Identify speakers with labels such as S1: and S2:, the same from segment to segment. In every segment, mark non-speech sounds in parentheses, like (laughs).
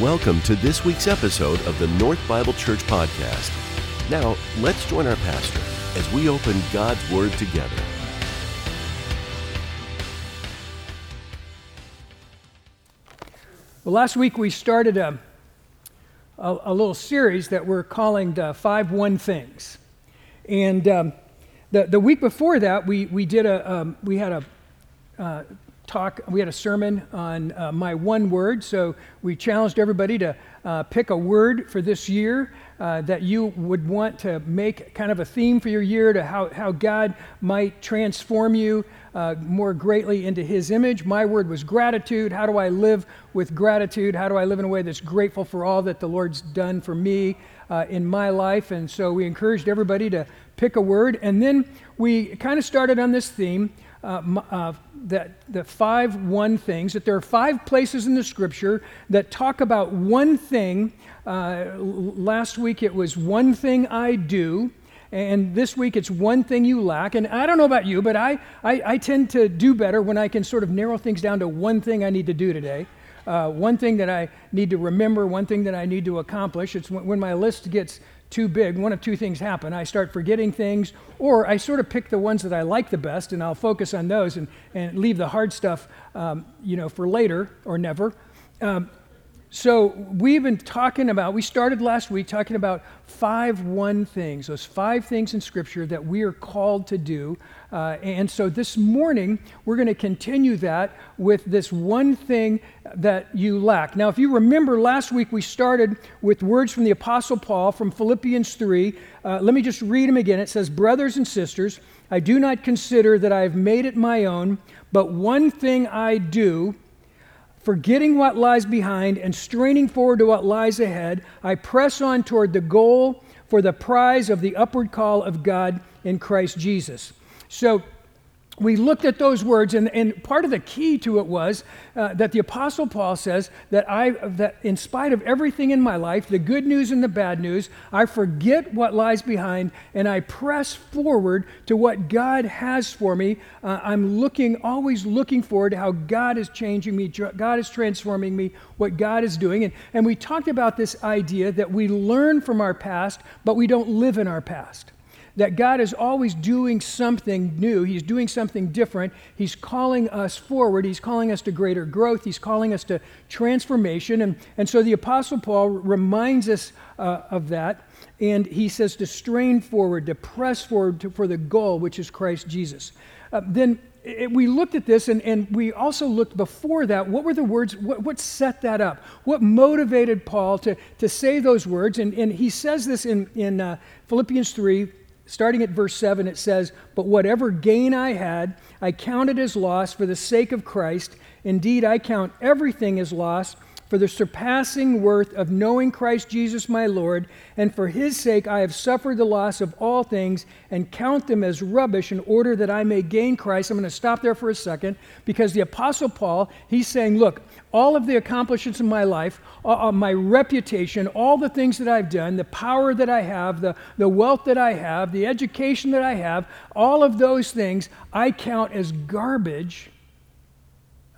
S1: Welcome to this week's episode of the North Bible Church Podcast. Now, let's join our pastor as we open God's Word together.
S2: Well, last week we started a, a, a little series that we're calling the Five One Things. And um, the, the week before that, we, we did a, um, we had a uh, talk, we had a sermon on uh, my one word. So we challenged everybody to uh, pick a word for this year uh, that you would want to make kind of a theme for your year to how, how God might transform you uh, more greatly into His image. My word was gratitude. How do I live with gratitude? How do I live in a way that's grateful for all that the Lord's done for me uh, in my life? And so we encouraged everybody to pick a word. And then we kind of started on this theme uh, uh, that the five one things, that there are five places in the scripture that talk about one thing. Uh, last week it was one thing I do. And this week it's one thing you lack. And I don't know about you, but I, I, I tend to do better when I can sort of narrow things down to one thing I need to do today. Uh, one thing that I need to remember, one thing that I need to accomplish. It's when, when my list gets too big, one of two things happen. I start forgetting things, or I sort of pick the ones that I like the best, and I'll focus on those and, and leave the hard stuff, um, you know, for later or never. Um, so we've been talking about, we started last week talking about five one things, those five things in Scripture that we are called to do. Uh, and so this morning, we're going to continue that with this one thing that you lack. Now, if you remember last week, we started with words from the Apostle Paul from Philippians 3. Uh, let me just read them again. It says, Brothers and sisters, I do not consider that I have made it my own, but one thing I do Forgetting what lies behind and straining forward to what lies ahead, I press on toward the goal for the prize of the upward call of God in Christ Jesus. So, we looked at those words, and, and part of the key to it was uh, that the Apostle Paul says that I, that in spite of everything in my life, the good news and the bad news, I forget what lies behind and I press forward to what God has for me. Uh, I'm looking, always looking forward to how God is changing me, God is transforming me, what God is doing. And, and we talked about this idea that we learn from our past, but we don't live in our past that God is always doing something new. He's doing something different. He's calling us forward. He's calling us to greater growth. He's calling us to transformation. And, and so the Apostle Paul reminds us uh, of that. And he says to strain forward, to press forward to, for the goal, which is Christ Jesus. Uh, then it, we looked at this and, and we also looked before that what were the words what, what set that up what motivated paul to, to say those words and, and he says this in, in uh, philippians 3 starting at verse 7, it says, But whatever gain I had, I counted as loss for the sake of Christ. Indeed, I count everything as loss for the surpassing worth of knowing Christ Jesus my Lord, and for his sake I have suffered the loss of all things and count them as rubbish in order that I may gain Christ. I'm going to stop there for a second because the Apostle Paul, he's saying, Look, all of the accomplishments in my life, uh, uh my reputation, all the things that I've done, the power that I have, the, the wealth that I have, the education that I have, all of those things I count as garbage.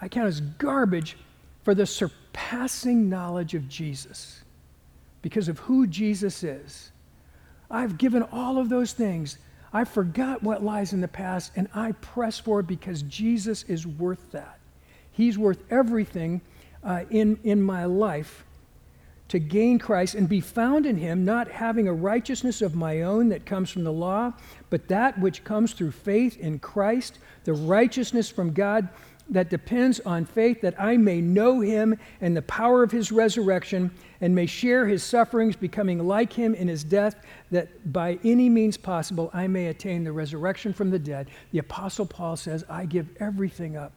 S2: I count as garbage for the surpassing knowledge of Jesus because of who Jesus is. I've given all of those things. I forgot what lies in the past and I press forward because Jesus is worth that. He's worth everything uh, in, in my life to gain Christ and be found in Him, not having a righteousness of my own that comes from the law, but that which comes through faith in Christ, the righteousness from God that depends on faith that I may know him and the power of his resurrection and may share his sufferings, becoming like him in his death, that by any means possible I may attain the resurrection from the dead. The Apostle Paul says, I give everything up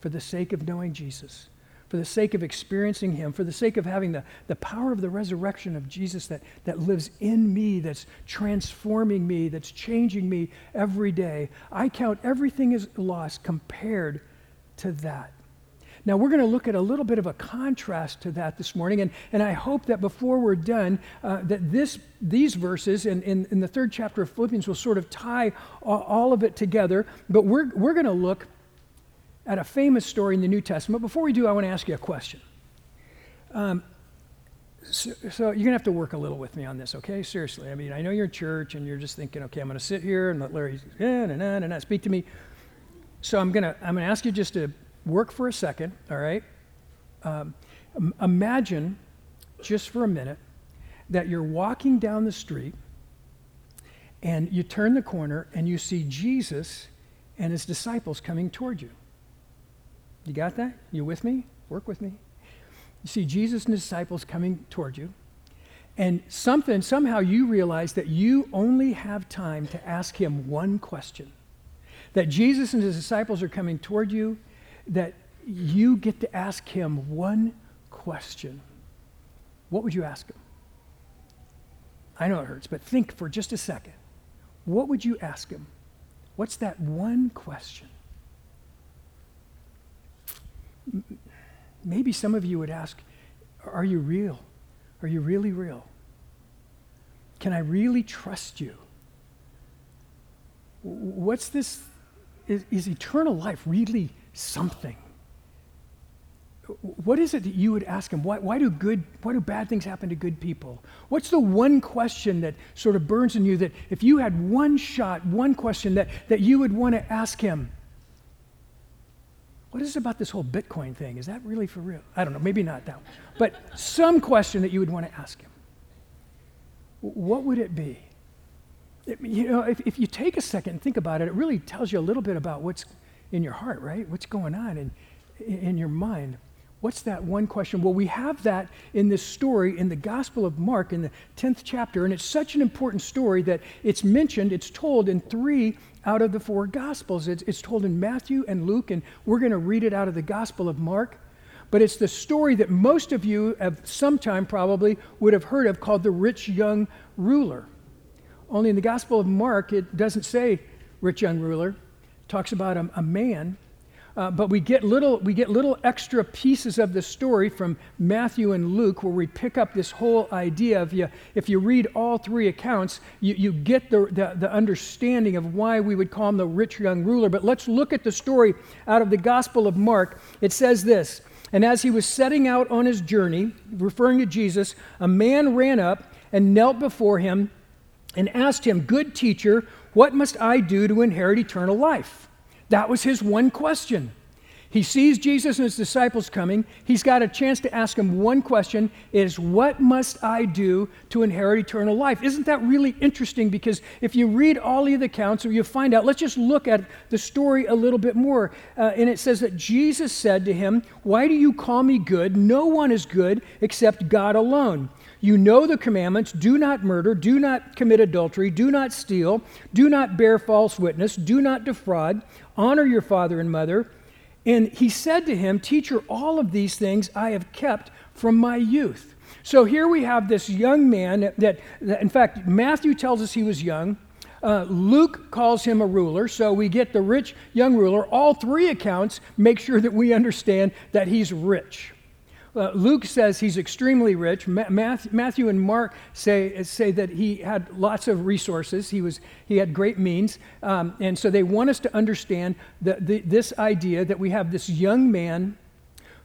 S2: for the sake of knowing Jesus, for the sake of experiencing him, for the sake of having the, the power of the resurrection of Jesus that, that lives in me, that's transforming me, that's changing me every day. I count everything as loss compared to that. Now, we're going to look at a little bit of a contrast to that this morning, and, and I hope that before we're done, uh, that this, these verses in, in, in, the third chapter of Philippians will sort of tie all, of it together. But we're, we're going to look at a famous story in the New Testament. Before we do, I want to ask you a question. Um, so, so, you're going to have to work a little with me on this, okay? Seriously. I mean, I know you're in church and you're just thinking, okay, I'm going to sit here and let Larry nah, nah, nah, speak to me. So I'm going to I'm going to ask you just to work for a second, all right? Um, imagine just for a minute that you're walking down the street and you turn the corner and you see Jesus and his disciples coming toward you. You got that? You with me? Work with me. You see Jesus and his disciples coming toward you. And something, somehow you realize that you only have time to ask him one question. That Jesus and his disciples are coming toward you, that you get to ask him one question. What would you ask him? I know it hurts, but think for just a second. What would you ask him? What's that one question? Maybe some of you would ask, Are you real? Are you really real? Can I really trust you? What's this? Is, is eternal life really something? what is it that you would ask him? Why, why, do good, why do bad things happen to good people? What's the one question that sort of burns in you that if you had one shot, one question that, that you would want to ask him? What is it about this whole Bitcoin thing? Is that really for real? I don't know, maybe not that one. But some question that you would want to ask him. What would it be? It, you know, if, if you take a second and think about it, it really tells you a little bit about what's in your heart, right? What's going on in, in your mind. What's that one question? Well, we have that in this story in the Gospel of Mark in the 10th chapter, and it's such an important story that it's mentioned, it's told in three out of the four Gospels. It's, it's told in Matthew and Luke, and we're going to read it out of the Gospel of Mark. But it's the story that most of you have sometime probably would have heard of called the rich young ruler. Only in the Gospel of Mark, it doesn't say rich young ruler, it talks about a, a man uh, but we get little we get little extra pieces of the story from Matthew and Luke where we pick up this whole idea of you if you read all three accounts you, you get the, the, the understanding of why we would call him the rich young ruler. But let's look at the story out of the gospel of mark. It says this and as he was setting out on his journey referring to jesus a man ran up and knelt before him and asked him good teacher what must i do to inherit eternal life that was his one question. He sees Jesus and his disciples coming. He's got a chance to ask him one question is what must I do to inherit eternal life? Isn't that really interesting because if you read all of the accounts or you find out, let's just look at the story a little bit more. Uh, and it says that Jesus said to him, "Why do you call me good? No one is good except God alone." You know the commandments do not murder, do not commit adultery, do not steal, do not bear false witness, do not defraud, honor your father and mother. And he said to him, Teacher, all of these things I have kept from my youth. So here we have this young man that, that, in fact, Matthew tells us he was young. Uh, Luke calls him a ruler, so we get the rich young ruler. All three accounts make sure that we understand that he's rich. Uh, Luke says he's extremely rich. Ma- Matthew and Mark say, say that he had lots of resources. He, was, he had great means. Um, and so they want us to understand the, the, this idea that we have this young man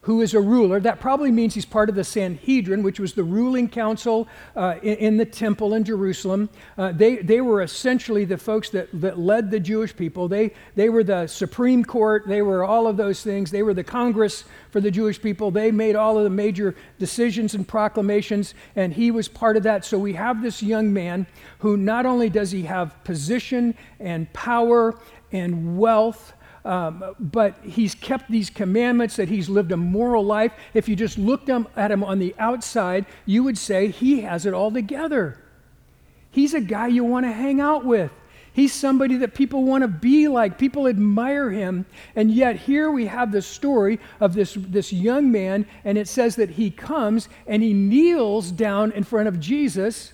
S2: who is a ruler. That probably means he's part of the Sanhedrin, which was the ruling council uh, in, in, the temple in Jerusalem. Uh, they, they were essentially the folks that, that led the Jewish people. They, they were the Supreme Court, they were all of those things. They were the Congress for the Jewish people. They made all of the major decisions and proclamations, and he was part of that. So we have this young man who not only does he have position and power and wealth, um, but he's kept these commandments, that he's lived a moral life. If you just looked at him on the outside, you would say he has it all together. He's a guy you want to hang out with. He's somebody that people want to be like. People admire him. And yet, here we have the story of this, this young man, and it says that he comes and he kneels down in front of Jesus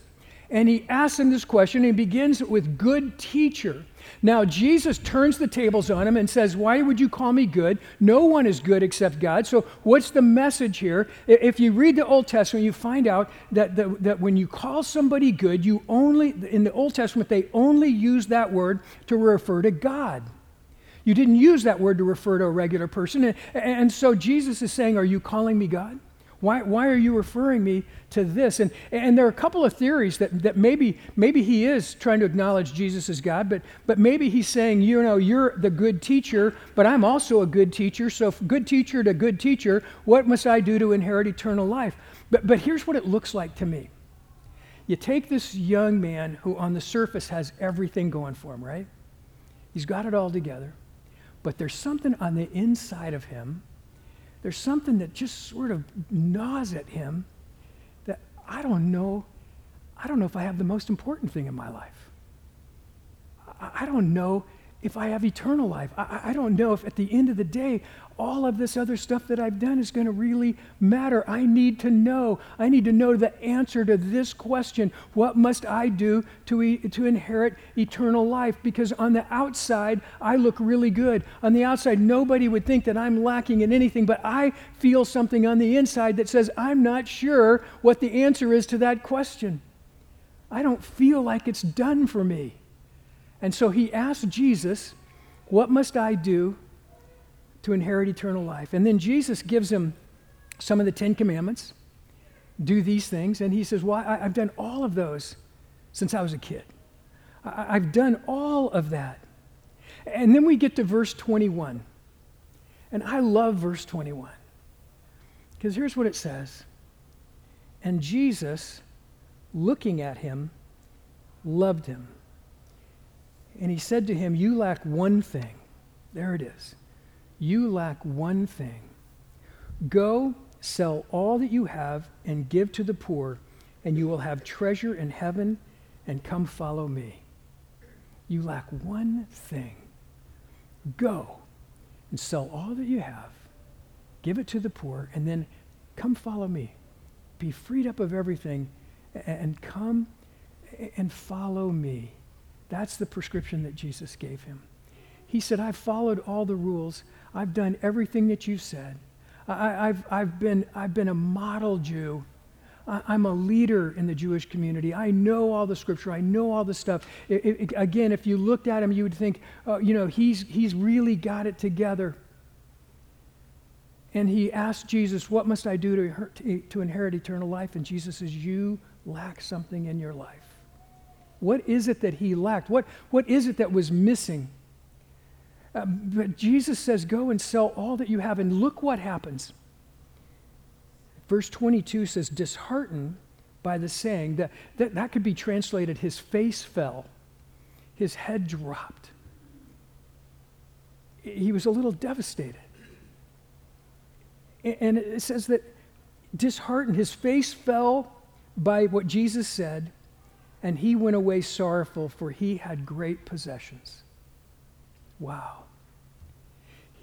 S2: and he asks him this question. And he begins with, Good teacher. Now, Jesus turns the tables on him and says, Why would you call me good? No one is good except God. So, what's the message here? If you read the Old Testament, you find out that, that when you call somebody good, you only, in the Old Testament, they only use that word to refer to God. You didn't use that word to refer to a regular person. And, and so, Jesus is saying, Are you calling me God? Why, why are you referring me to this? And, and there are a couple of theories that, that maybe, maybe he is trying to acknowledge Jesus as God, but, but maybe he's saying, you know, you're the good teacher, but I'm also a good teacher. So, good teacher to good teacher, what must I do to inherit eternal life? But, but here's what it looks like to me. You take this young man who, on the surface, has everything going for him, right? He's got it all together. But there's something on the inside of him there's something that just sort of gnaws at him that I don't know. I don't know if I have the most important thing in my life. I, I don't know if I have eternal life. I, I, don't know if at the end of the day, all of this other stuff that I've done is going to really matter. I need to know. I need to know the answer to this question What must I do to, e- to inherit eternal life? Because on the outside, I look really good. On the outside, nobody would think that I'm lacking in anything, but I feel something on the inside that says, I'm not sure what the answer is to that question. I don't feel like it's done for me. And so he asked Jesus, What must I do to inherit eternal life? And then Jesus gives him some of the Ten Commandments do these things. And he says, Well, I, have done all of those since I was a kid. I, I've done all of that. And then we get to verse 21. And I love verse 21. Because here's what it says And Jesus, looking at him, loved him and he said to him, You lack one thing. There it is. You lack one thing. Go, sell all that you have, and give to the poor, and you will have treasure in heaven, and come follow me. You lack one thing. Go and sell all that you have, give it to the poor, and then come follow me. Be freed up of everything, and come and follow me. That's the prescription that Jesus gave him. He said, I've followed all the rules. I've done everything that you said. I, have I've, been, I've been a model Jew. I, am a leader in the Jewish community. I know all the scripture. I know all the stuff. It, it, again, if you looked at him, you would think, uh, you know, he's, he's really got it together. And he asked Jesus, What must I do to, to, to inherit eternal life? And Jesus says, You lack something in your life. What is it that he lacked? What, what is it that was missing? Uh, but Jesus says, Go and sell all that you have, and look what happens. Verse 22 says, Disheartened by the saying, that, that, that could be translated, his face fell, his head dropped. He was a little devastated. And it says that disheartened, his face fell by what Jesus said, and he went away sorrowful, for he had great possessions. Wow.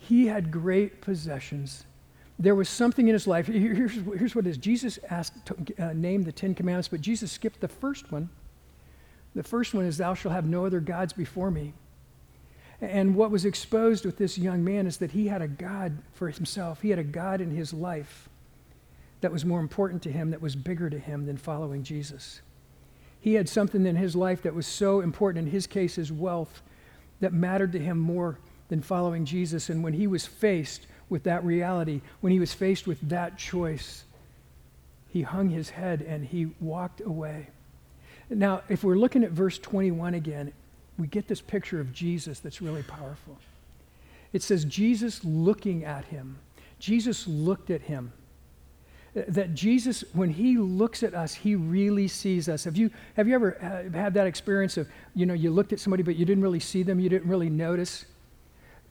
S2: He had great possessions. There was something in his life. Here's, here's what it is Jesus asked to uh, name the Ten Commandments, but Jesus skipped the first one. The first one is, Thou shalt have no other gods before me. And what was exposed with this young man is that he had a God for himself. He had a God in his life that was more important to him, that was bigger to him than following Jesus. He had something in his life that was so important, in his case, his wealth, that mattered to him more than following Jesus. And when he was faced with that reality, when he was faced with that choice, he hung his head and he walked away. Now, if we're looking at verse 21 again, we get this picture of Jesus that's really powerful. It says, Jesus looking at him. Jesus looked at him that Jesus, when he looks at us, he really sees us. Have you, have you ever had that experience of, you know, you looked at somebody, but you didn't really see them, you didn't really notice?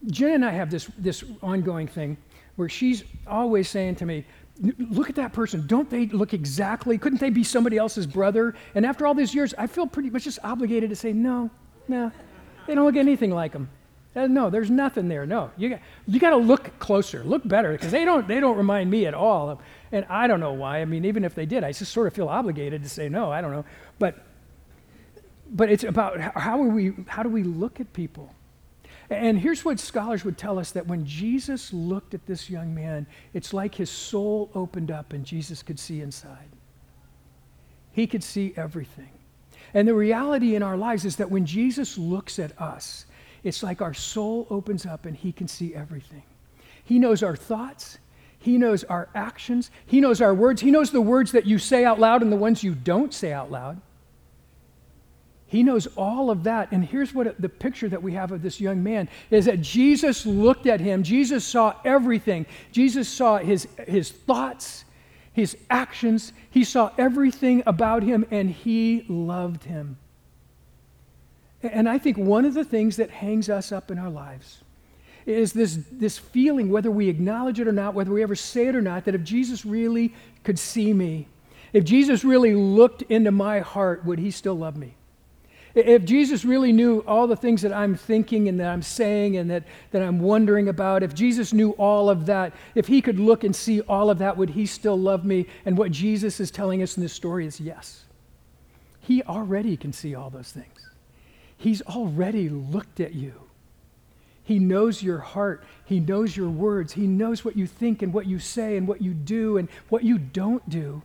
S2: Jen and I have this, this ongoing thing where she's always saying to me, look at that person. Don't they look exactly, couldn't they be somebody else's brother? And after all these years, I feel pretty much just obligated to say, no, no, they don't look anything like them. Uh, no, there's nothing there. No, you got, you got to look closer, look better, because they don't, they don't remind me at all. And I don't know why. I mean, even if they did, I just sort of feel obligated to say no. I don't know, but but it's about how are we how do we look at people? And here's what scholars would tell us that when Jesus looked at this young man, it's like his soul opened up and Jesus could see inside. He could see everything. And the reality in our lives is that when Jesus looks at us, it's like our soul opens up and he can see everything. He knows our thoughts, He knows our actions. He knows our words. He knows the words that you say out loud and the ones you don't say out loud. He knows all of that. And here's what the picture that we have of this young man is that Jesus looked at him. Jesus saw everything. Jesus saw his, his thoughts, his actions. He saw everything about him, and he loved him. And I think one of the things that hangs us up in our lives is this, this feeling, whether we acknowledge it or not, whether we ever say it or not, that if Jesus really could see me, if Jesus really looked into my heart, would he still love me? If Jesus really knew all the things that I'm thinking and that I'm saying and that, that I'm wondering about, if Jesus knew all of that, if he could look and see all of that, would he still love me? And what Jesus is telling us in this story is yes. He already can see all those things. He's already looked at you. He knows your heart. He knows your words. He knows what you think and what you say and what you do and what you don't do.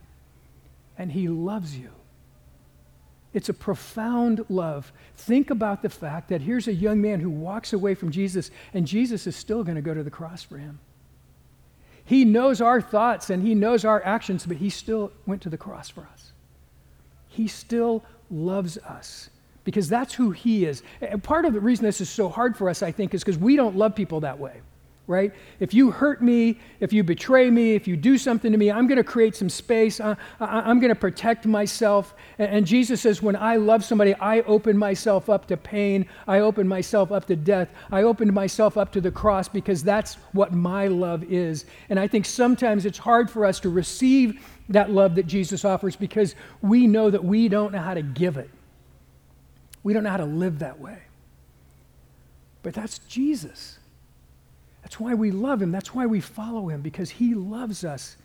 S2: And He loves you. It's a profound love. Think about the fact that here's a young man who walks away from Jesus, and Jesus is still going to go to the cross for him. He knows our thoughts and he knows our actions, but he still went to the cross for us. He still loves us because that's who he is. And part of the reason this is so hard for us, I think, is because we don't love people that way right? If you hurt me, if you betray me, if you do something to me, I'm going to create some space. I, am going to protect myself. And, and, Jesus says, when I love somebody, I open myself up to pain. I open myself up to death. I open myself up to the cross because that's what my love is. And I think sometimes it's hard for us to receive that love that Jesus offers because we know that we don't know how to give it. We don't know how to live that way. But that's Jesus. That's why we love him. That's why we follow him, because he loves us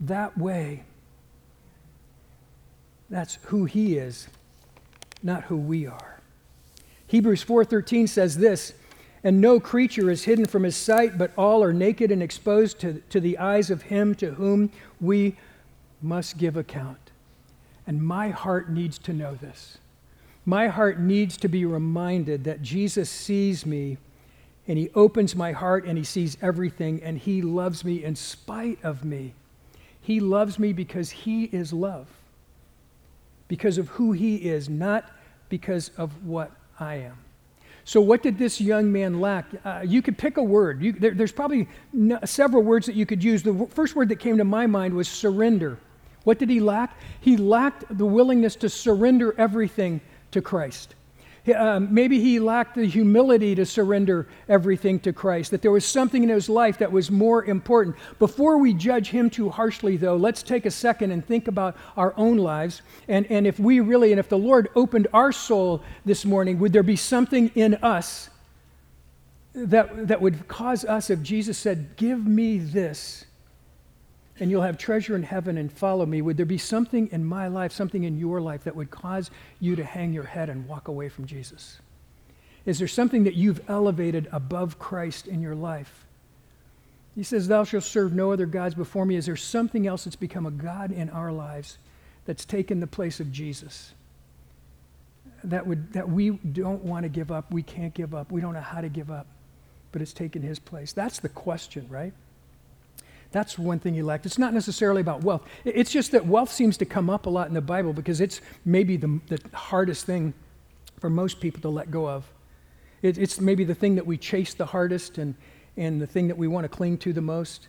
S2: that way. That's who he is, not who we are. Hebrews 4:13 says this, and no creature is hidden from his sight, but all are naked and exposed to, to the eyes of him to whom we must give account. And my heart needs to know this. My heart needs to be reminded that Jesus sees me and he opens my heart and he sees everything and he loves me in spite of me. He loves me because he is love, because of who he is, not because of what I am. So, what did this young man lack? Uh, you could pick a word. You, there, there's probably several words that you could use. The w- first word that came to my mind was surrender. What did he lack? He lacked the willingness to surrender everything to Christ. Um, maybe he lacked the humility to surrender everything to Christ, that there was something in his life that was more important. Before we judge him too harshly, though, let's take a second and think about our own lives. And, and if we really, and if the Lord opened our soul this morning, would there be something in us that, that would cause us, if Jesus said, Give me this? And you'll have treasure in heaven and follow me. Would there be something in my life, something in your life that would cause you to hang your head and walk away from Jesus? Is there something that you've elevated above Christ in your life? He says, Thou shalt serve no other gods before me. Is there something else that's become a God in our lives that's taken the place of Jesus? That, would, that we don't want to give up, we can't give up, we don't know how to give up, but it's taken his place. That's the question, right? That's one thing you lacked. It's not necessarily about wealth. It's just that wealth seems to come up a lot in the Bible because it's maybe the, the hardest thing for most people to let go of. It, it's maybe the thing that we chase the hardest and, and the thing that we want to cling to the most.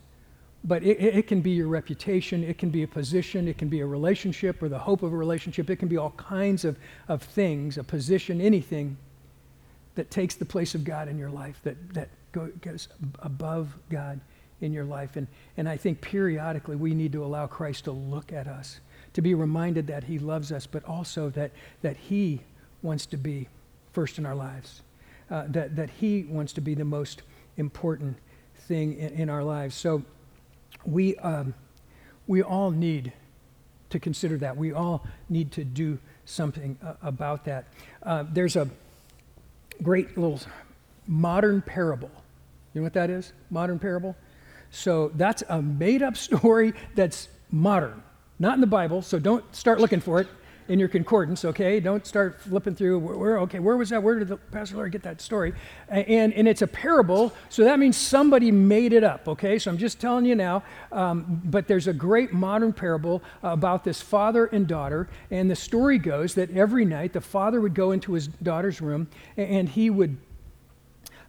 S2: But it, it can be your reputation, it can be a position, it can be a relationship or the hope of a relationship, it can be all kinds of, of things, a position, anything that takes the place of God in your life, that, that goes above God in your life. And, and I think periodically we need to allow Christ to look at us, to be reminded that He loves us, but also that, that He wants to be first in our lives, uh, that, that He wants to be the most important thing in, in our lives. So we, um, we all need to consider that. We all need to do something uh, about that. Uh, there's a great little modern parable. You know what that is? Modern parable? So that's a made up (laughs) story that's modern, not in the Bible, so don't start looking for it. in your concordance, okay? Don't start flipping through. Where, okay, where was that? Where did the Pastor Larry get that story? And, and it's a parable, so that means somebody made it up, okay? So I'm just telling you now. Um, but there's a great modern parable about this father and daughter, and the story goes that every night the father would go into his daughter's room and he would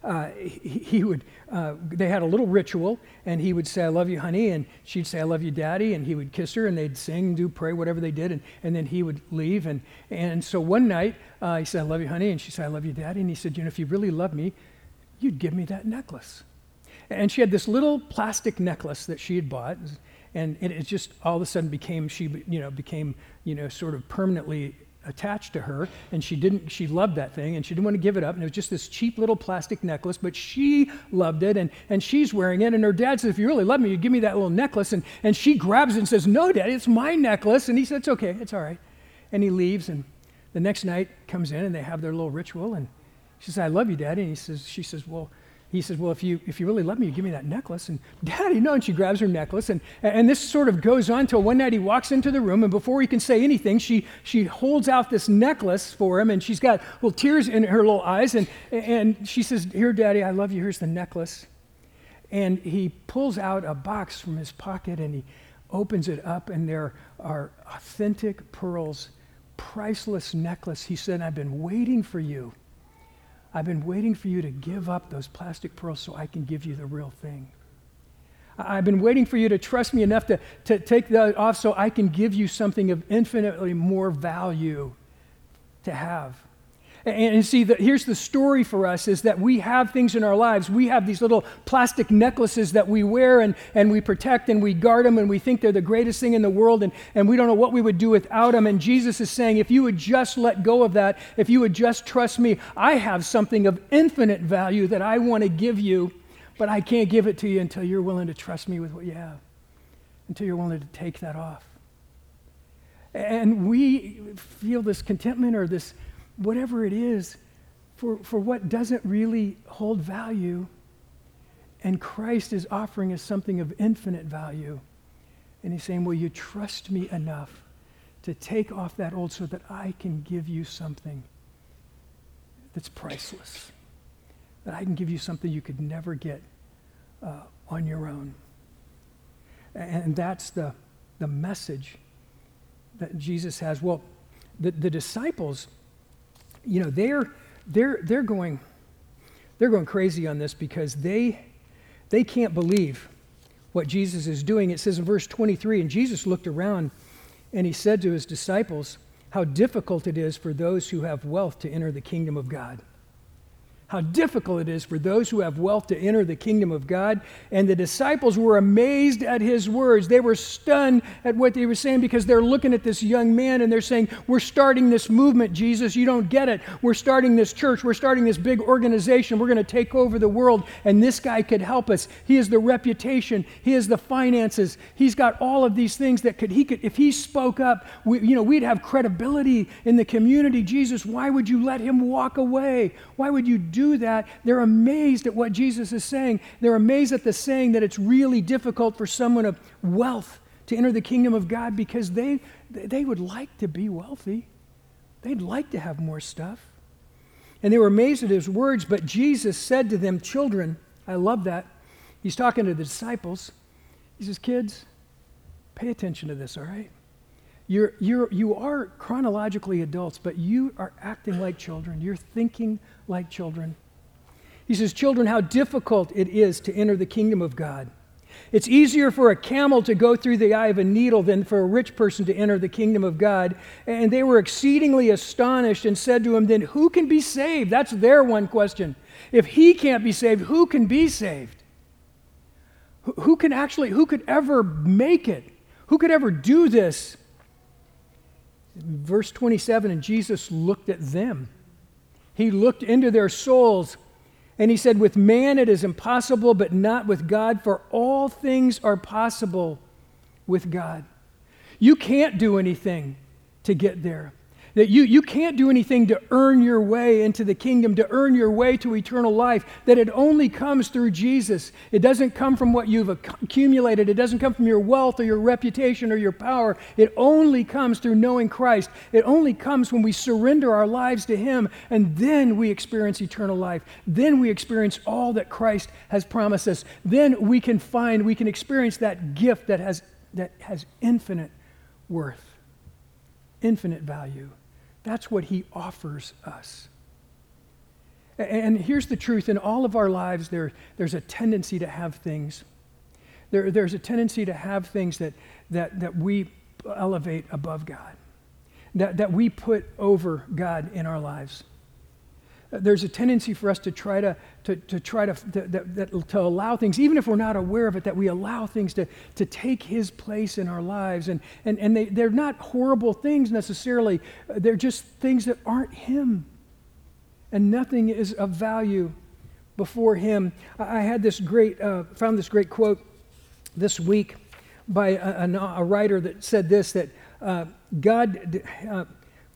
S2: uh, he, he, would, uh, they had a little ritual, and he would say, I love you, honey, and she'd say, I love you, daddy, and he would kiss her, and they'd sing, do, pray, whatever they did, and, and then he would leave. And, and so one night, uh, he said, I love you, honey, and she said, I love you, daddy, and he said, You know, if you really love me, you'd give me that necklace. And she had this little plastic necklace that she had bought, and it, it just all of a sudden became, she, you know, became, you know, sort of permanently attached to her and she didn't she loved that thing and she didn't want to give it up and it was just this cheap little plastic necklace but she loved it and, and she's wearing it and her dad says if you really love me you give me that little necklace and, and she grabs it and says no daddy it's my necklace and he says, it's okay it's all right and he leaves and the next night comes in and they have their little ritual and she says i love you daddy and he says she says well he says, Well, if you, if you really love me, you give me that necklace. And Daddy, no. And she grabs her necklace. And, and this sort of goes on till one night he walks into the room, and before he can say anything, she, she holds out this necklace for him, and she's got little tears in her little eyes. And, and she says, Here, Daddy, I love you. Here's the necklace. And he pulls out a box from his pocket and he opens it up, and there are authentic pearls, priceless necklace. He said, I've been waiting for you. I've been waiting for you to give up those plastic pearls so I can give you the real thing. I've been waiting for you to trust me enough to, to take that off so I can give you something of infinitely more value to have. And, see, the, here's the story for us is that we have things in our lives. We have these little plastic necklaces that we wear and, and we protect and we guard them and we think they're the greatest thing in the world and, and we don't know what we would do without them. And Jesus is saying, if you would just let go of that, if you would just trust me, I have something of infinite value that I want to give you, but I can't give it to you until you're willing to trust me with what you have, until you're willing to take that off. And we feel this contentment or this whatever it is, for, for what doesn't really hold value. And Christ is offering us something of infinite value. And he's saying, Will you trust me enough to take off that old so that I can give you something that's priceless? That I can give you something you could never get uh, on your own. And that's the, the message that Jesus has. Well, the, the disciples you know, they're, they're, they're, going, they're going crazy on this because they, they can't believe what Jesus is doing. It says in verse 23 And Jesus looked around and he said to his disciples, How difficult it is for those who have wealth to enter the kingdom of God how difficult it is for those who have wealth to enter the kingdom of God. And the disciples were amazed at his words. They were stunned at what he was saying because they're looking at this young man and they're saying, We're starting this movement, Jesus. You don't get it. We're starting this church. We're starting this big organization. We're going to take over the world. And this guy could help us. He has the reputation, he has the finances. He's got all of these things that could, he could, if he spoke up, we, you know, we'd have credibility in the community. Jesus, why would you let him walk away? Why would you do that, they're amazed at what Jesus is saying. They're amazed at the saying that it's really difficult for someone of wealth to enter the kingdom of God because they, they would like to be wealthy. They'd like to have more stuff. And they were amazed at his words, but Jesus said to them, Children, I love that. He's talking to the disciples. He says, Kids, pay attention to this, all right? You're, you're, you are chronologically adults, but you are acting like children. You're thinking like children. He says, Children, how difficult it is to enter the kingdom of God. It's easier for a camel to go through the eye of a needle than for a rich person to enter the kingdom of God. And they were exceedingly astonished and said to him, Then who can be saved? That's their one question. If he can't be saved, who can be saved? Who can actually, who could ever make it? Who could ever do this? Verse 27 And Jesus looked at them. He looked into their souls and he said, With man it is impossible, but not with God, for all things are possible with God. You can't do anything to get there. That you, you can't do anything to earn your way into the kingdom, to earn your way to eternal life, that it only comes through Jesus. It doesn't come from what you've accumulated, it doesn't come from your wealth or your reputation or your power. It only comes through knowing Christ. It only comes when we surrender our lives to Him, and then we experience eternal life. Then we experience all that Christ has promised us. Then we can find, we can experience that gift that has, that has infinite worth infinite value. That's what he offers us. And here's the truth in all of our lives, there, there's a tendency to have things. There, there's a tendency to have things that, that, that we elevate above God, that, that we put over God in our lives there's a tendency for us to try to, to, to try to, to, to, allow things, even if we're not aware of it, that we allow things to, to take his place in our lives. And, and, and they, they're not horrible things necessarily, they're just things that aren't him. And nothing is of value before him. I had this great, uh, found this great quote this week by a, a, a writer that said this that uh, God, uh,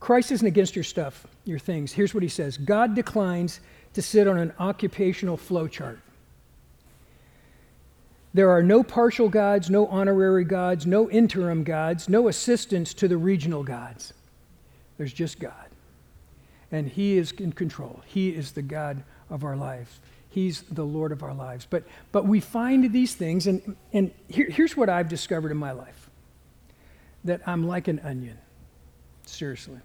S2: Christ isn't against your stuff, your things. Here's what he says God declines to sit on an occupational flow chart. There are no partial gods, no honorary gods, no interim gods, no assistants to the regional gods. There's just God. And He is in control. He is the God of our lives. He's the Lord of our lives. But, but we find these things, and, and here, here's what I've discovered in my life that I'm like an onion. Seriously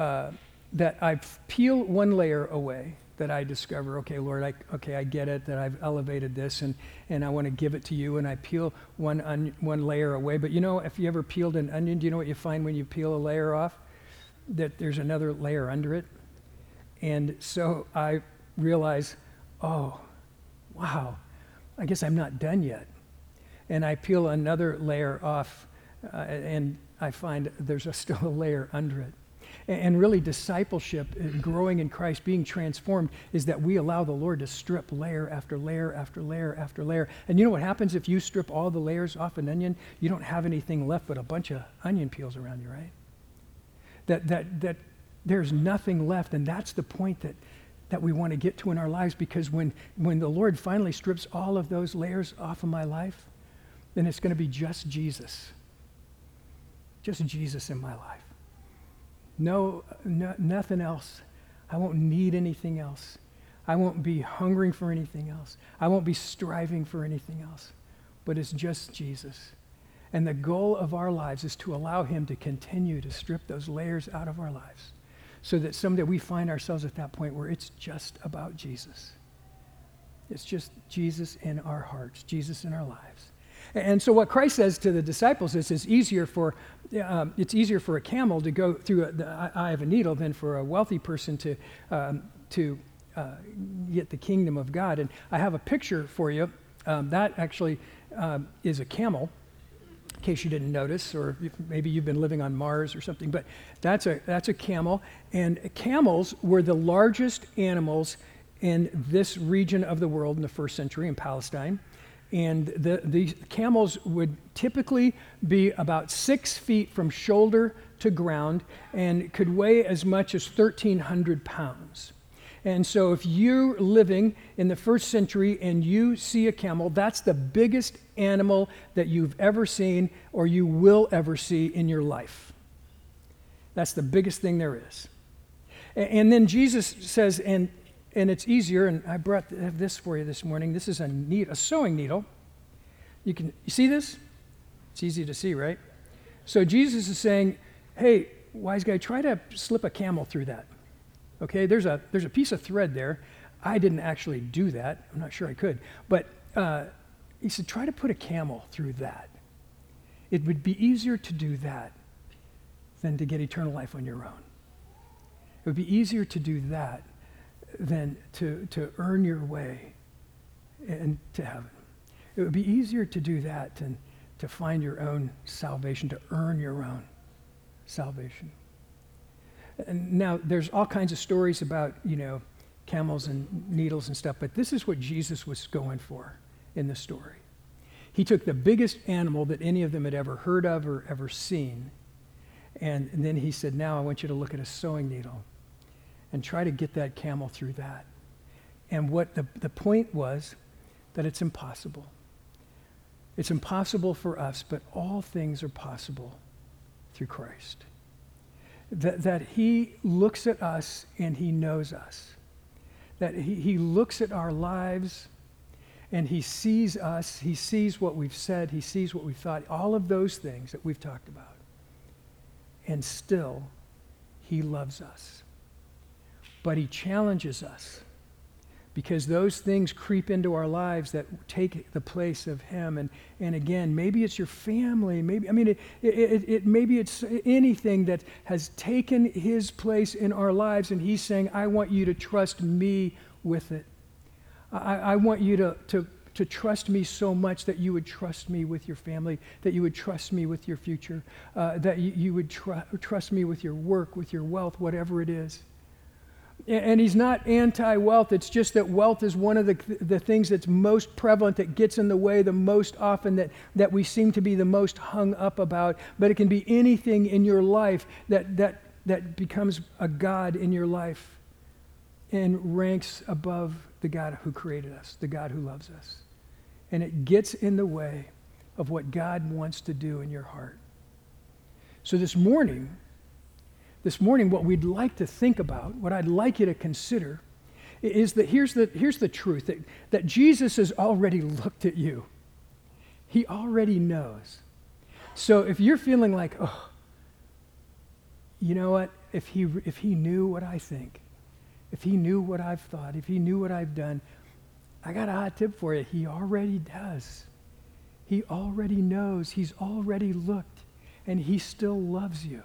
S2: uh, that I peel one layer away, that I discover, okay, Lord, I, okay, I get it, that I've elevated this and, and I want to give it to you, and I peel one, on, one layer away. But you know, if you ever peeled an onion, do you know what you find when you peel a layer off? That there's another layer under it. And so I realize, oh, wow, I guess I'm not done yet. And I peel another layer off, uh, and I find there's a, (laughs) still a layer under it. And really, discipleship, uh, growing in Christ, being transformed, is that we allow the Lord to strip layer after layer after layer after layer. And you know what happens if you strip all the layers off an onion? You don't have anything left but a bunch of onion peels around you, right? That, that, that there's nothing left. And that's the point that, that we want to get to in our lives because when, when the Lord finally strips all of those layers off of my life, then it's going to be just Jesus. Just Jesus in my life. No, no, nothing else. I won't need anything else. I won't be hungering for anything else. I won't be striving for anything else. But it's just Jesus. And the goal of our lives is to allow Him to continue to strip those layers out of our lives so that someday we find ourselves at that point where it's just about Jesus. It's just Jesus in our hearts, Jesus in our lives. And so what Christ says to the disciples is it's easier for um, it's easier for a camel to go through a, the eye of a needle than for a wealthy person to um, to uh, get the kingdom of God. And I have a picture for you. Um, that actually um, is a camel. In case you didn't notice, or maybe you've been living on Mars or something, but that's a that's a camel. And camels were the largest animals in this region of the world in the first century in Palestine. And the, the camels would typically be about six feet from shoulder to ground and could weigh as much as 1,300 pounds. And so, if you're living in the first century and you see a camel, that's the biggest animal that you've ever seen or you will ever see in your life. That's the biggest thing there is. And then Jesus says, and and it's easier. And I brought this for you this morning. This is a neat, a sewing needle. You can you see this? It's easy to see, right? So Jesus is saying, "Hey, wise guy, try to slip a camel through that." Okay, there's a there's a piece of thread there. I didn't actually do that. I'm not sure I could, but uh, he said, "Try to put a camel through that." It would be easier to do that than to get eternal life on your own. It would be easier to do that than to, to earn your way into heaven. It would be easier to do that than to find your own salvation, to earn your own salvation. And now, there's all kinds of stories about, you know, camels and needles and stuff, but this is what Jesus was going for in the story. He took the biggest animal that any of them had ever heard of or ever seen, And, and then he said, Now I want you to look at a sewing needle and try to get that camel through that. And what the, the point was that it's impossible. It's impossible for us, but all things are possible through Christ. That, that he looks at us and he knows us. That he, he looks at our lives and he sees us, he sees what we've said, he sees what we've thought, all of those things that we've talked about. And still, he loves us. But he challenges us because those things creep into our lives that take the place of him. And, and again maybe it's your family. Maybe i mean it, it, it, it, maybe it's anything that has taken his place in our lives and he's saying i want you to trust me with it. I, I want you to, to, to trust me so much that you would trust me with your family, that you would trust me with your future, uh, that you, you would tr- trust me with your work, with your wealth, whatever it is. And he's not anti wealth. It's just that wealth is one of the, the things that's most prevalent, that gets in the way the most often, that, that we seem to be the most hung up about. But it can be anything in your life that, that, that becomes a God in your life and ranks above the God who created us, the God who loves us. And it gets in the way of what God wants to do in your heart. So this morning, this morning, what we'd like to think about, what I'd like you to consider, is that here's the, here's the truth that, that Jesus has already looked at you. He already knows. So if you're feeling like, oh, you know what? If he, if he knew what I think, if he knew what I've thought, if he knew what I've done, I got a hot tip for you. He already does. He already knows. He's already looked, and he still loves you.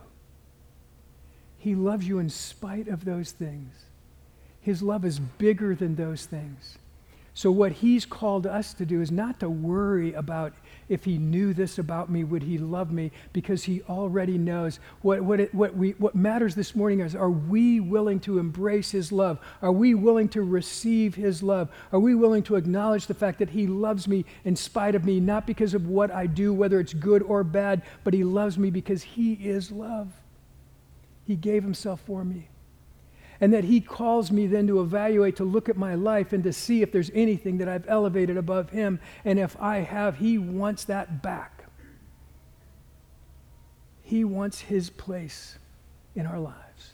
S2: He loves you in spite of those things. His love is bigger than those things. So, what he's called us to do is not to worry about if he knew this about me, would he love me? Because he already knows. What, what, it, what, we, what matters this morning is are we willing to embrace his love? Are we willing to receive his love? Are we willing to acknowledge the fact that he loves me in spite of me, not because of what I do, whether it's good or bad, but he loves me because he is love? He gave himself for me and that He calls me then to evaluate, to look at my life and to see if there's anything that I've elevated above Him. And if I have, He wants that back. He wants His place in our lives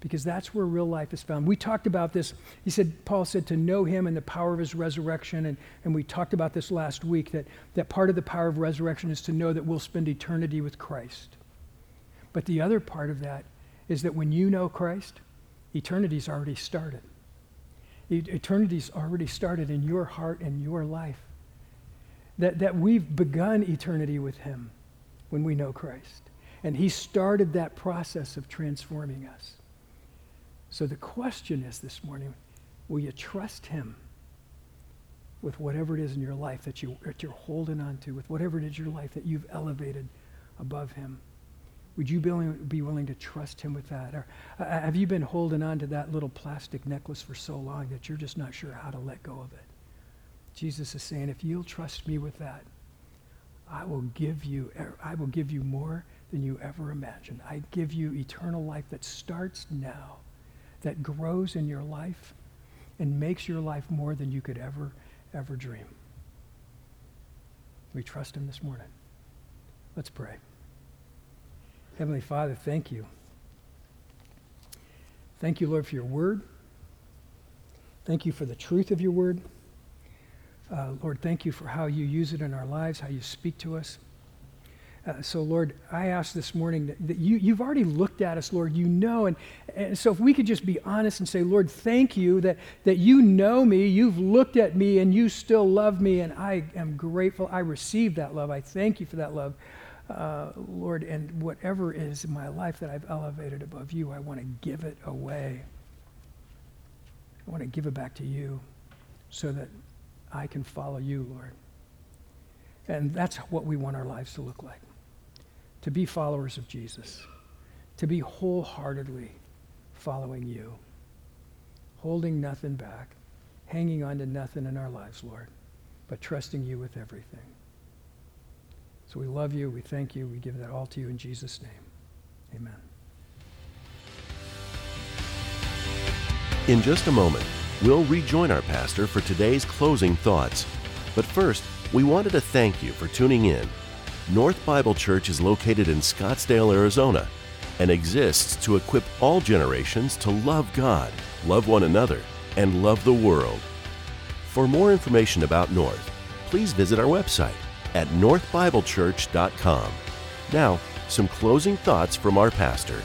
S2: because that's where real life is found. We talked about this. He said, Paul said, to know him and the power of his resurrection. And, and we talked about this last week that, that part of the power of resurrection is to know that we'll spend eternity with Christ. But the other part of that is that when you know Christ, Eternity's already started. Eternity's already started in your heart and your life. That, that we've begun eternity with Him when we know Christ. And He started that process of transforming us. So the question is this morning will you trust Him with whatever it is in your life that, you, that you're holding on to, with whatever it is in your life that you've elevated above Him? Would you be willing to trust him with that? Or uh, have you been holding on to that little plastic necklace for so long that you're just not sure how to let go of it? Jesus is saying, if you'll trust me with that, I will give you, I will give you more than you ever imagined. I give you eternal life that starts now, that grows in your life and makes your life more than you could ever, ever dream. We trust him this morning. Let's pray. Heavenly Father, thank you. Thank you, Lord, for your word. Thank you for the truth of your word. Uh, Lord, thank you for how you use it in our lives, how you speak to us. Uh, so, Lord, I ask this morning that, that, you, you've already looked at us, Lord. You know. And, and so, if we could just be honest and say, Lord, thank you that, that you know me, you've looked at me, and you still love me. And I am grateful. I receive that love. I thank you for that love. Uh, Lord, and whatever is in my life that I've elevated above you, I want to give it away. I want to give it back to you so that I can follow you, Lord. And that's what we want our lives to look like to be followers of Jesus, to be wholeheartedly following you, holding nothing back, hanging on to nothing in our lives, Lord, but trusting you with everything. So we love you. We thank you. We give that all to you in Jesus' name. Amen.
S1: In just a moment, we'll rejoin our pastor for today's closing thoughts. But first, we wanted to thank you for tuning in. North Bible Church is located in Scottsdale, Arizona, and exists to equip all generations to love God, love one another, and love the world. For more information about North, please visit our website at northbiblechurch.com. Now, some closing thoughts from our pastor.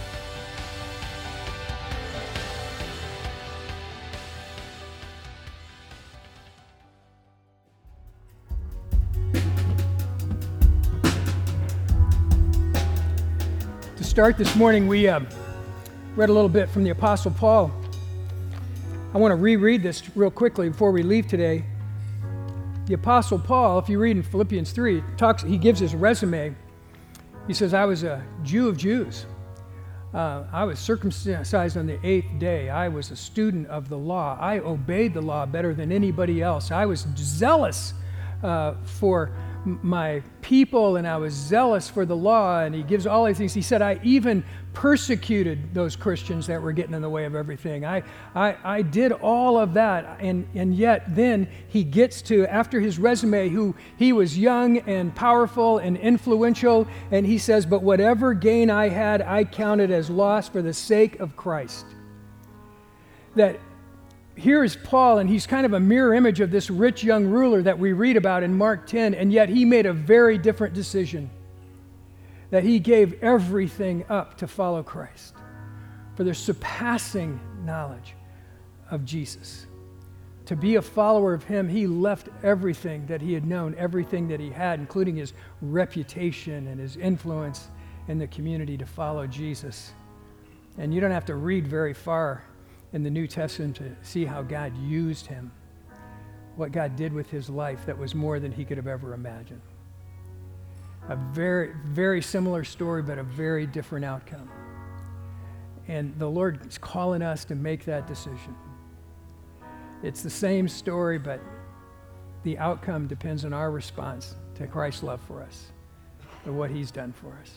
S2: To start this morning, we uh, read a little bit from the Apostle Paul. I want to reread this real quickly before we leave today. The Apostle Paul, if you read in Philippians 3, talks, he gives his resume. He says, I was a Jew of Jews. Uh, I was circumcised on the eighth day. I was a student of the law. I obeyed the law better than anybody else. I was zealous uh, for my people and I was zealous for the law. And he gives all these things. He said, I even persecuted those Christians that were getting in the way of everything. I, I, I did all of that. And, and yet, then he gets to, after his resume, who he was young and powerful and influential. And he says, But whatever gain I had, I counted as loss for the sake of Christ. That here is Paul, and he's kind of a mirror image of this rich young ruler that we read about in Mark 10, and yet he made a very different decision that he gave everything up to follow Christ for the surpassing knowledge of Jesus. To be a follower of him, he left everything that he had known, everything that he had, including his reputation and his influence in the community to follow Jesus. And you don't have to read very far in the New Testament to see how God used him, what God did with his life that was more than he could have ever imagined. A very, very similar story, but a very different outcome. And the Lord is calling us to make that decision. It's the same story, but the outcome depends on our response to Christ's love for us, and what he's done for us.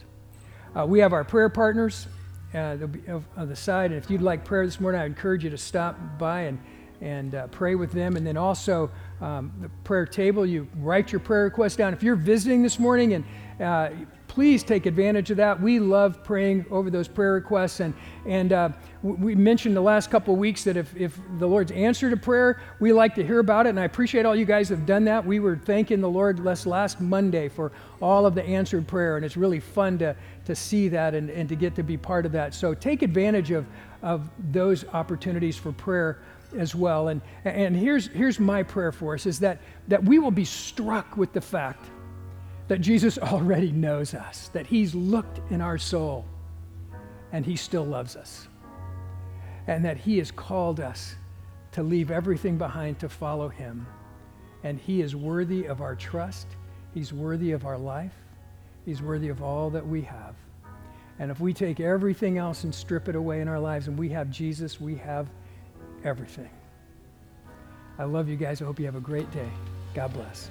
S2: Uh, we have our prayer partners uh, they'll be on the side. And if you'd like prayer this morning, I encourage you to stop by and, and uh, pray with them. And then also, um, the prayer table, you write your prayer request down. If you're visiting this morning and uh, please take advantage of that. We love praying over those prayer requests. And, and uh, we mentioned the last couple of weeks that if, if the Lord's answered a prayer, we like to hear about it. And I appreciate all you guys have done that. We were thanking the Lord last, last Monday for all of the answered prayer. And it's really fun to, to see that and, and to get to be part of that. So take advantage of, of those opportunities for prayer as well. And, and here's, here's my prayer for us is that, that we will be struck with the fact that Jesus already knows us, that He's looked in our soul and He still loves us, and that He has called us to leave everything behind to follow Him. And He is worthy of our trust, He's worthy of our life, He's worthy of all that we have. And if we take everything else and strip it away in our lives and we have Jesus, we have everything. I love you guys. I hope you have a great day. God bless.